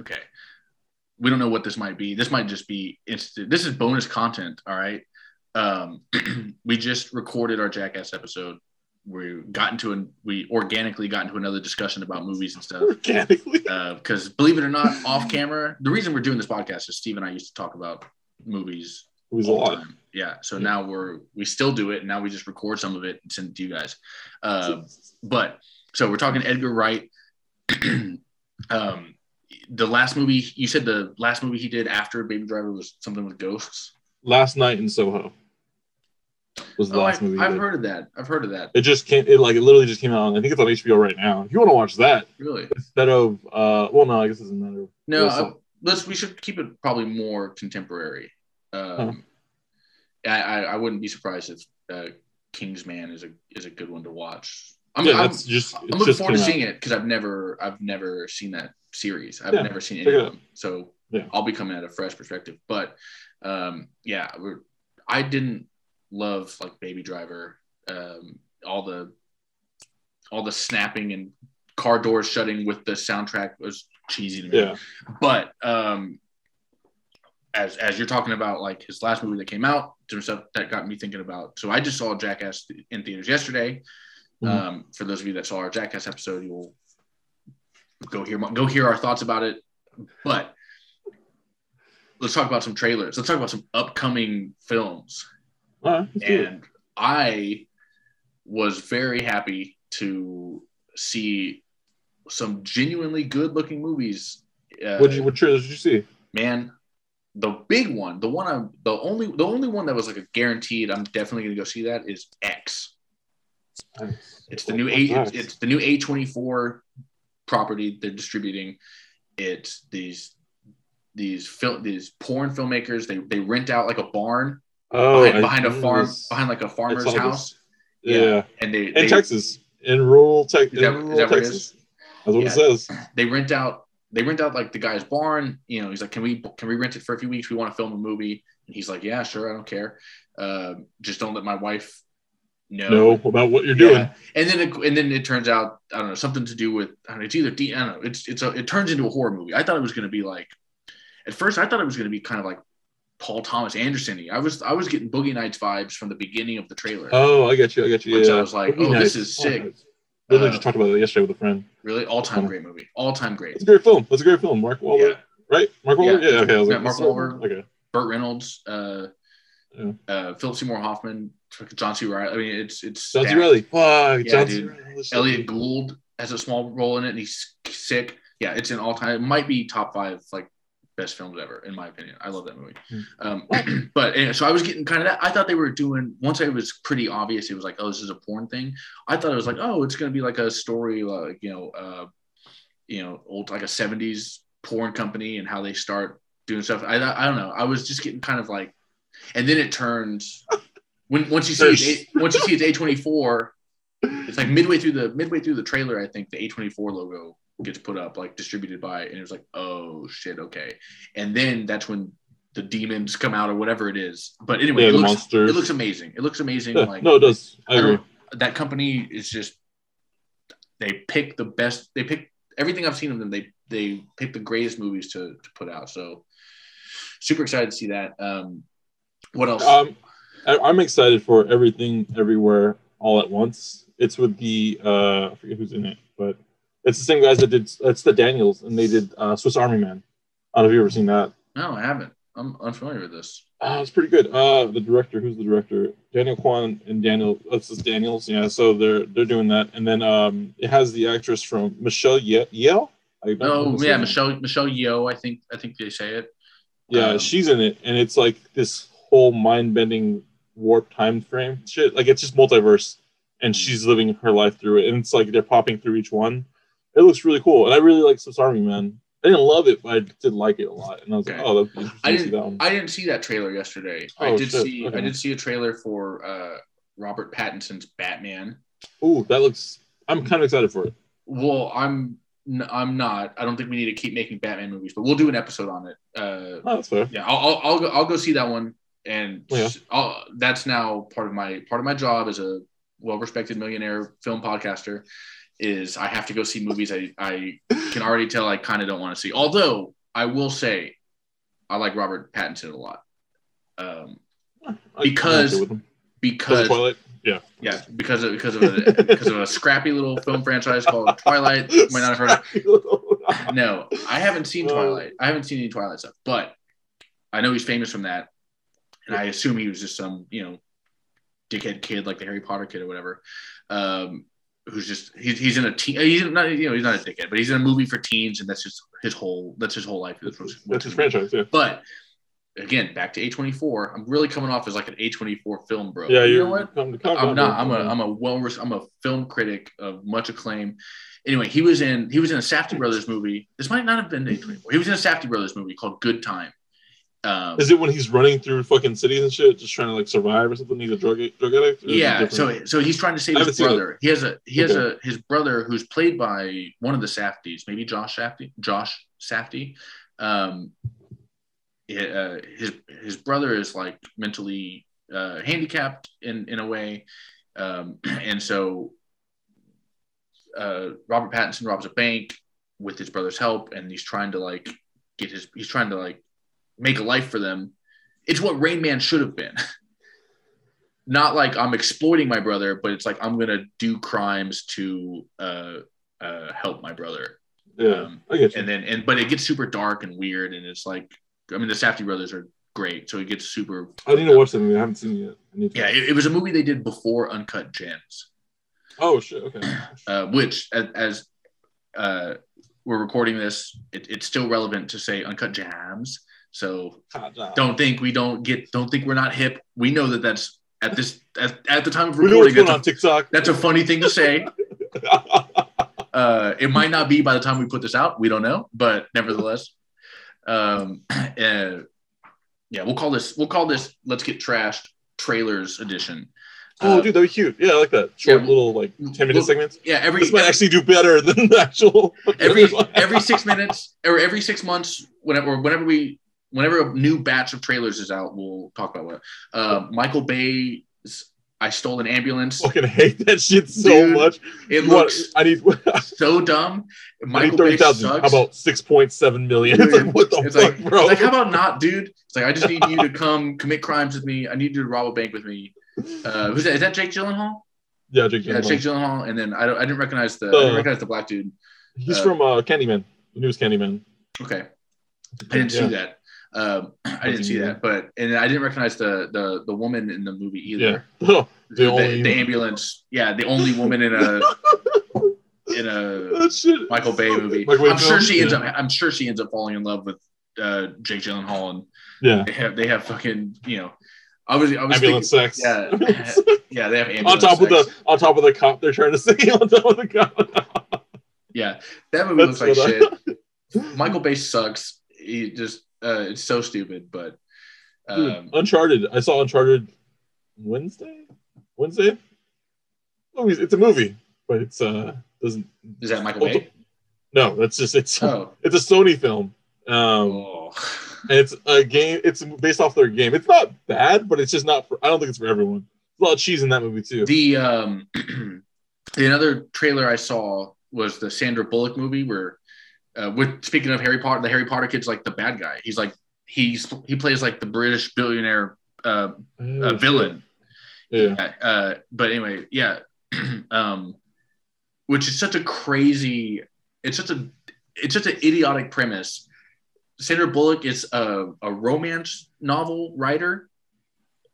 okay, we don't know what this might be. This might just be instant. This is bonus content. All right. Um, we just recorded our Jackass episode. We got into an we organically got into another discussion about movies and stuff. Organically. Because believe it or not, off camera, the reason we're doing this podcast is Steve and I used to talk about movies It was a lot. time. Yeah. So Yeah. now we're we still do it, and now we just record some of it and send it to you guys. Uh, but so we're talking Edgar Wright. um, the last movie you said the last movie he did after Baby Driver was something with ghosts. Last night in Soho was the Oh, last I've, movie. I've did. heard of that. I've heard of that. It just came. It like it literally just came out. on- I think it's on HBO right now. If you want to watch that Really? instead of uh, well, no, I guess it doesn't matter. No. Uh, let's. We should keep it probably more contemporary. Um, I, I I wouldn't be surprised if uh, Kingsman is a is a good one to watch. I'm, yeah, I'm, that's just. I'm looking just forward to out. seeing it because I've never I've never seen that series. I've Yeah, never seen any it of them, so Yeah. I'll be coming at a fresh perspective. But um, yeah, we're, I didn't love like Baby Driver, um, all the all the snapping and car doors shutting with the soundtrack was cheesy to me. Yeah, But um, as as you're talking about like his last movie that came out, there's stuff that got me thinking about. So I just saw Jackass in theaters yesterday. Mhm. Um, for those of you that saw our Jackass episode, you'll go hear my- go hear our thoughts about it. But let's talk about some trailers. Let's talk about some upcoming films. all right, let's do it. And I was very happy to see some genuinely good looking movies. Uh, What you what trailers did you see? man the big one the one i'm the only the only one that was like a guaranteed i'm definitely gonna go see that is x it's the new a it's, it's the new a24 property they're distributing. It's these these film these porn filmmakers they they rent out like a barn oh behind, behind a farm this. behind like a farmer's house. Yeah, and they in they, Texas, in rural Texas, Is that- rural Texas. That's what Yeah. it says. they rent out they rent out like the guy's barn you know he's like can we can we rent it for a few weeks? We want to film a movie. And he's like yeah sure i don't care. Um, just don't let my wife know Know about what you're Yeah. doing. and then it, and then it turns out i don't know something to do with I don't know, it's either D, I don't know it's it's a, it turns into a horror movie i thought it was going to be like at first i thought it was going to be kind of like paul thomas anderson i was i was getting boogie nights vibes from the beginning of the trailer Oh, I get you. I get you. Which Yeah, I was like, Boogie oh, this is sick. Nights. Literally Uh, just talked about it yesterday with a friend. really all-time great movie all-time great It's a great film. It's a great film. Mark Wahlberg, Yeah. right? Mark Wahlberg. Yeah. okay. I was Yeah, like, Mark Wahlberg. Okay. Burt Reynolds, uh, Yeah. uh, Philip Seymour Hoffman, John C. Reilly. I mean, it's it's John C. Reilly. Fuck. Yeah, John C. dude. Reilly. This Elliott. Gould has a small role in it, and he's sick. Yeah, it's an all time. It might be top five like best films ever, in my opinion. I love that movie. Hmm. Um, but anyway, so I was getting kind of that. I thought they were doing once it was pretty obvious. It was like, oh, this is a porn thing. I thought it was like, oh, it's gonna be like a story, like you know, uh, you know, old like a '70s porn company and how they start doing stuff. I I don't know. I was just getting kind of like, and then it turns when once you see it's There's- once you see it's A twenty four, it's like midway through the midway through the trailer. I think the A twenty four logo gets put up, like distributed by, and it was like, oh shit, okay. And then that's when the demons come out or whatever it is. But anyway, Yeah, it looks monsters. it looks amazing. It looks amazing. Yeah, like no, it does. I I agree. that company is just they pick the best. They pick everything I've seen of them. They they pick the greatest movies to to put out. So super excited to see that. Um, what else? Um, I'm excited for everything, everywhere, all at once. It's with the uh, I forget who's in it, but it's the same guys that did. It's the Daniels, and they did uh, Swiss Army Man. I don't know if you ever seen that. no, I haven't. I'm unfamiliar with this. Uh, it's pretty good. Uh, the director, who's the director? Daniel Kwan and Daniel. Oh, this Daniels. Yeah, so they're they're doing that, and then um, it has the actress from Michelle Ye- Yeoh. Oh yeah, name. Michelle Michelle Yeoh. I think I think they say it. Yeah, Um, she's in it, and it's like this whole mind-bending warp time frame shit. Like it's just multiverse, and she's living her life through it, and it's like they're popping through each one. It looks really cool, and I really like Swiss Army Man. I didn't love it, but I did like it a lot, and I was Okay. like, oh, that'd be interesting I to see didn't. that one. I didn't see that trailer yesterday. I Oh, did shit. see. I did see a trailer for uh, Robert Pattinson's Batman. Ooh, that looks. I'm kind of excited for it. Well, I'm I'm not. I don't think we need to keep making Batman movies, but we'll do an episode on it. Uh, Oh, that's fair. yeah, I'll, I'll I'll go I'll go see that one, and Yeah. I'll, that's now part of my part of my job as a well-respected millionaire film podcaster is I have to go see movies I, I can already tell I kind of don't want to see. Although I will say I like Robert Pattinson a lot. Um, Because- I'm okay with them. because Twilight. Yeah. yeah, because of because of a, because of a scrappy little film franchise called Twilight. You might not have heard of. No, I haven't seen Oh. Twilight. I haven't seen any Twilight stuff, but I know he's famous from that, and I assume he was just some you know dickhead kid like the Harry Potter kid or whatever, um, who's just he's, he's in a teen. He's not you know he's not a dickhead, but he's in a movie for teens, and that's just his whole that's his whole life. That's, That's his franchise. Yeah. But again, back to A twenty four. I'm really coming off as like an A twenty four film bro. Yeah. you know what? Come I'm not. I'm a. I'm a well. I'm a film critic of much acclaim. Anyway, he was in. He was in a Safdie brothers movie. This might not have been A24. He was in a Safdie brothers movie called Good Time. Um, Is it when he's running through fucking cities and shit, just trying to like survive or something? He's a drug drug addict. Or is it yeah. So so he's trying to save his haven't seen it. brother. He has a he has a his brother who's played by one of the Safdies, maybe Josh Safdie. Josh Safdie. Um, uh, his his brother is like mentally uh, handicapped in in a way, um, and so uh, Robert Pattinson robs a bank with his brother's help, and he's trying to like get his he's trying to like make a life for them. It's what Rain Man should have been. Not like I'm exploiting my brother, but it's like I'm gonna do crimes to uh, uh, help my brother. yeah, Um, I get you. and then and but it gets super dark and weird, and it's like I mean the Safdie brothers are great, so it gets super. I need to watch them. I haven't seen it yet. I need to. Yeah, it, it was a movie they did before Uncut Gems. Oh shit. Okay. uh, which as, as uh, we're recording this, it, it's still relevant to say uncut jams. So don't think we don't get, don't think we're not hip. We know that that's at this at, at the time of We know what's recording. going That's on a, TikTok. that's a funny thing to say. Uh, it might not be by the time we put this out. We don't know, but nevertheless, um, uh, yeah, we'll call this we'll call this let's get trashed trailers edition. oh, Uh, dude, that would be cute. Yeah, I like that. Short yeah, little like ten minute well, segments. yeah, every This might actually do better than the actual. every every six minutes or every six months, whenever whenever we whenever a new batch of trailers is out, we'll talk about what. Uh, Michael Bay's "I Stole an Ambulance." fucking hate that shit so Dude, much. It looks I need. so dumb. I need Michael thirty Bay thousand. sucks. How about six point seven million? It's like what the it's fuck, like, bro? it's like, how about not, dude? It's like I just need you to come commit crimes with me. I need you to rob a bank with me. Uh, who's that? Is that Jake Gyllenhaal? yeah, Jake Gyllenhaal. Yeah. Jake Gyllenhaal. And then I don't, I didn't recognize the, I didn't Uh, recognize the black dude. He's uh, from uh, Candyman. The newest Candyman. Okay, I didn't see that. Um, I didn't see that, but and I didn't recognize the the the woman in the movie either. Yeah. The, The the, only- the ambulance, yeah, the only woman in a in a. Michael Bay movie. Michael Bay I'm sure film? she ends up. I'm sure she ends up falling in love with uh, Jake Gyllenhaal, and Yeah. they have they have fucking you know. I was I was Ambulance thinking, sex. yeah, yeah, they have ambulance on ambulance top of the on top of the cop they're trying to see on top of the cop. yeah. That movie That's looks like what shit. Michael Bay sucks. He just uh, it's so stupid, but Dude, um, Uncharted. I saw Uncharted Wednesday. Wednesday. Oh, it's a movie, but it's uh doesn't. is that Michael Bay? No, that's just it's Oh, it's a Sony film. Um, oh. and it's a game. It's based off their game. It's not bad, but it's just not. For, I don't think it's for everyone. There's a lot of cheese in that movie too. The um, the another trailer I saw was the Sandra Bullock movie where, uh, with speaking of Harry Potter, the Harry Potter kid's like the bad guy. He's like he's he plays like the British billionaire uh, uh, villain. Yeah. Uh, but anyway, yeah. um, which is such a crazy. It's such a it's such an idiotic premise. Sandra Bullock is a, a romance novel writer.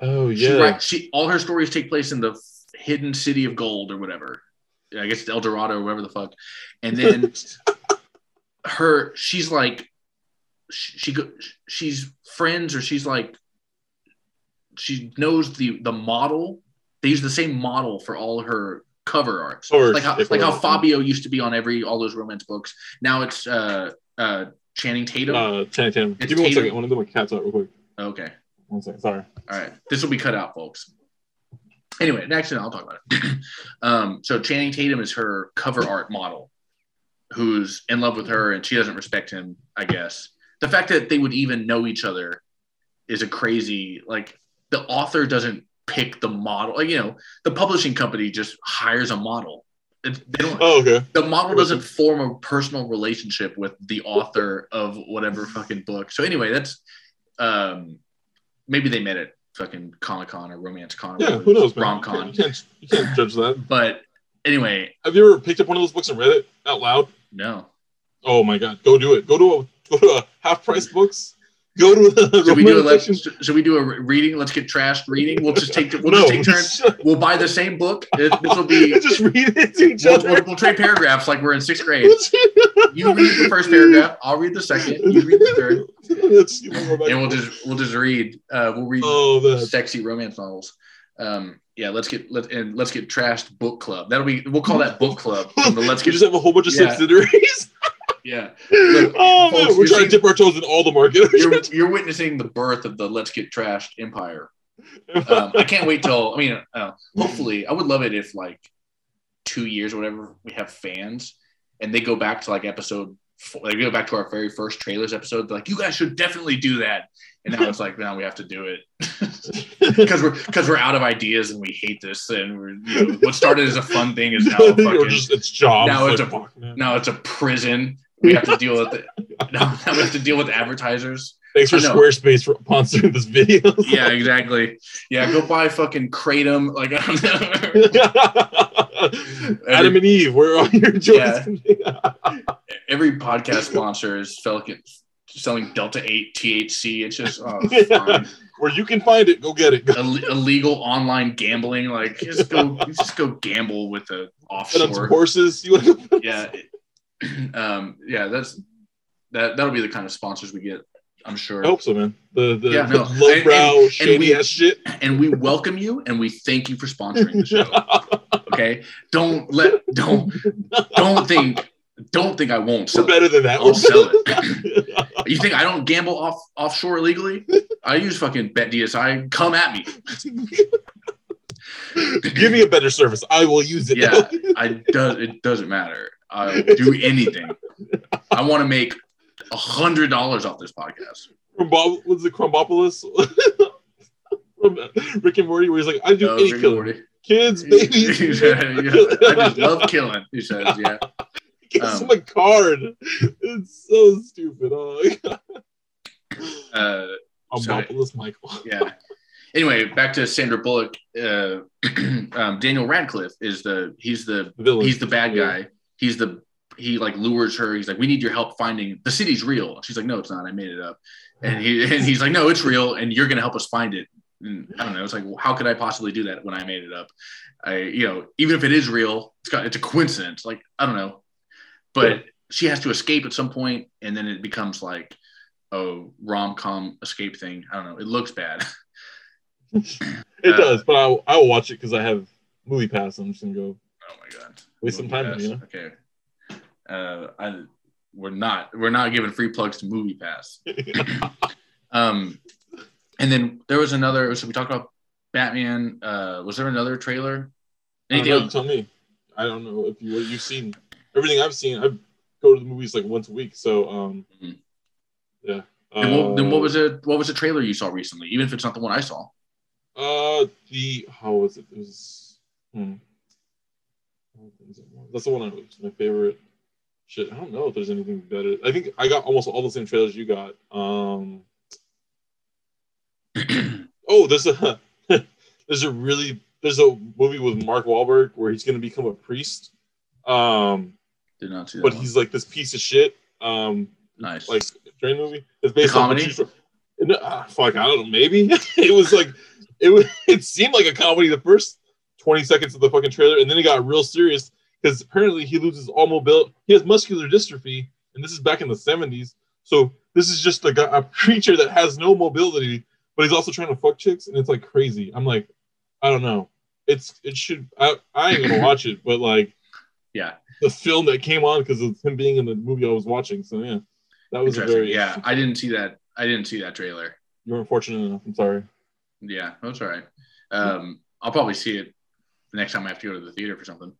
Oh She, yeah. writes, she all her stories take place in the hidden city of gold or whatever. I guess El Dorado or whatever the fuck. And then her, she's like, she, she she's friends or she's like, she knows the the model. They use the same model for all her cover arts. Or like how like how Fabio used to be on every all those romance books. Now it's uh uh Channing Tatum. Uh, Channing Tatum. It's Give me one Tatum. second. I want to do my cats out real quick. okay. One second. Sorry. All right, this will be cut out, folks. Anyway, next thing I'll talk about it. um, so Channing Tatum is her cover art model, who's in love with her, and she doesn't respect him. I guess the fact that they would even know each other is a crazy. Like the author doesn't pick the model. Like you know, the publishing company just hires a model. It, they don't. Oh, okay. The model doesn't form a personal relationship with the author of whatever fucking book. So anyway, that's um, maybe they met at fucking Comic Con or Romance Con. Yeah, who knows? Rom Con. you you can't judge that. But anyway, Have you ever picked up one of those books and read it out loud? No. Oh my god, go do it. Go to a go to a half price books. Go to the Should we do a should we do a reading? Let's get trashed reading. We'll just take we'll no, just take turns. We'll buy the same book. It- this will be just read it to each we'll, other. we'll, we'll trade paragraphs like we're in sixth grade. You read the first paragraph. I'll read the second. You read the third, Let's see what we're about and we'll just we'll just read. Uh, we'll read Oh, sexy romance novels. Um, yeah, let's get let and let's get trashed book club. That'll be we'll call that book club. Let's get just have a whole bunch of Yeah. subsidiaries. yeah. Look, oh man, we're trying seeing- to dip our toes in all the market. You're you're witnessing the birth of the let's get trashed empire. um, I can't wait till. I mean, uh, hopefully, I would love it if like two years or whatever we have fans and they go back to like episode. Four, they go back to our very first trailers episode. They're like, you guys should definitely do that. And now it's like, now we have to do it because we're because we're out of ideas and we hate this. And we're you know what started as a fun thing is now a fucking, just it's jobs. Now it's like, a- now it's a prison. We have to deal with it. Now, now we have to deal with advertisers. Thanks for Squarespace for sponsoring this video. Yeah, exactly. Yeah, go buy fucking kratom. Like I don't know. Adam and Eve, where are on your joints? every podcast sponsor is fucking selling Delta Eight THC. It's just oh, Yeah. where you can find it, go get it. Ill- illegal online gambling. Like just go, just go gamble with the Set up some offshore. horses. You want to Yeah, um, yeah. That's that. That'll be the kind of sponsors we get. I'm sure. I hope so, man. The the, Yeah, the lowbrow, And- and shady we- ass shit. And we welcome you and we thank you for sponsoring the show. Okay, don't let don't don't think don't think I won't We're sell better than that. I'll sell it. You think I don't gamble off offshore illegally? I use fucking Bet DSI. Come at me. Give me a better service. I will use it. Yeah, I does it doesn't matter. I'll do anything. I want to make a hundred dollars off this podcast. Crumbob- what's it, Krombopulos? From Rick and Morty, where he's like, I do Oh, any killing. Kids, babies. yeah, I just love killing. He says, yeah. Gives um, him a card. It's so stupid. Oh, Uh, sorry. Krombopulos Michael. yeah. Anyway, back to Sandra Bullock. Uh, um, Daniel Radcliffe is the he's the villain. he's the bad Yeah. guy. He's the he like lures her. He's like, we need your help finding the city's real. She's like, no, it's not. I made it up. And he and he's like, no, it's real, and you're gonna help us find it. And I don't know. It's like, well, how could I possibly do that when I made it up? I you know, even if it is real, it's got it's a coincidence. Like I don't know, but she has to escape at some point, and then it becomes like a rom com escape thing. I don't know. It looks bad. It Uh, does, but I, I will watch it because I have movie pass. I'm just gonna go Oh my god. waste some time. You know? Okay. Uh, I we're not we're not giving free plugs to Movie Pass. Um, and then there was another. So we talked about Batman. Uh, was there another trailer? Don't Anything know, else? tell me. I don't know if you what you've seen. Everything I've seen, I go to the movies like once a week. So um, Mhm. yeah. Then what, then what Uh, was it? What was the trailer you saw recently? Even if it's not the one I saw. Uh, the how was it? It was. Hmm. That's the one I was my favorite. Shit, I don't know if there's anything better. I think I got almost all the same trailers you got. Um. Oh, there's a there's a really there's a movie with Mark Wahlberg where he's gonna become a priest. Um, Did not see that. but one. he's like this piece of shit. Um, nice. like the movie. It's based The on comedy? the true. No, ah, fuck, I don't know. Maybe it was like it was. It seemed like a comedy the first twenty seconds of the fucking trailer, and then it got real serious because apparently he loses all mobility. He has muscular dystrophy, and this is back in the seventies. So this is just like a, a creature that has no mobility, but he's also trying to fuck chicks, and it's like crazy. I'm like, I don't know. It's it should. I, I ain't gonna watch it, but like yeah. The film that came on because of him being in the movie I was watching. So yeah, that was very Yeah, I didn't see that. I didn't see that trailer. You weren't fortunate enough. I'm sorry. Yeah, that's all right. Um, I'll probably see it the next time I have to go to the theater for something.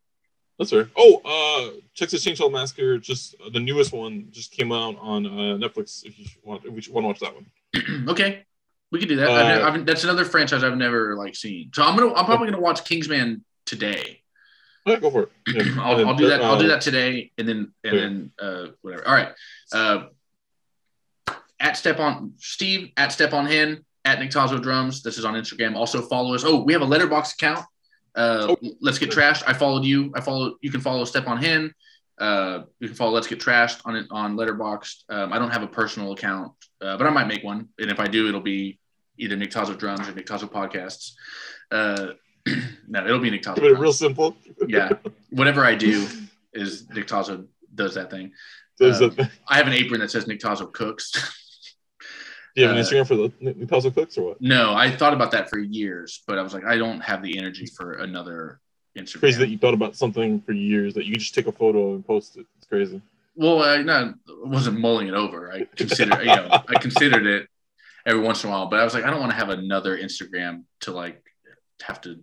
That's fair. Oh, uh, Texas Chainsaw Massacre, just uh, the newest one, just came out on uh, Netflix. If you want, if you want to watch that one. okay, we can do that. Uh, I've, I've, that's another franchise I've never like seen. So I'm gonna. I'm probably gonna watch Kingsman today. Yeah, go for it. Yeah. I'll, I'll do that. I'll do uh, that today, and then and Okay. then uh, whatever. All right. Uh, at step on Steve at step on hen at Nick Nictazo drums. This is on Instagram. Also follow us. Oh, we have a Letterboxd account. Uh, Let's get trashed. I followed you. I follow. You can follow Step on Hen. Uh, you can follow Let's Get Trashed on it on Letterboxd. Um, I don't have a personal account, uh, but I might make one. And if I do, it'll be either Nick Tazo Drums or Nick Tazo Podcasts. Uh, no, it'll be Nick. Keep it real simple. Yeah, whatever I do is Nick Tazo does that thing. There's Uh, do I have an apron that says Nick Tazo cooks. Do you have an uh, Instagram for the Newcastle cooks or what? no, I thought about that for years, but I was like, I don't have the energy for another Instagram. Crazy that you thought about something for years that you could just take a photo and post it. It's crazy. Well, I no, I wasn't mulling it over. I considered, you know, I considered it every once in a while, but I was like, I don't want to have another Instagram to like have to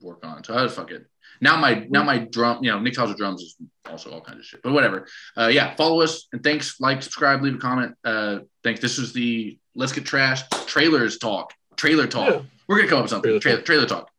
work on. So I was fuck it. Now my now my drum, you know, Nick Tazo drums is also all kinds of shit. But whatever. Uh, yeah, follow us and thanks. Like, subscribe, leave a comment. Uh, thanks. This is the Let's Get Trashed trailers talk. Trailer talk. Yeah. We're gonna come up with something. Trailer, trailer talk.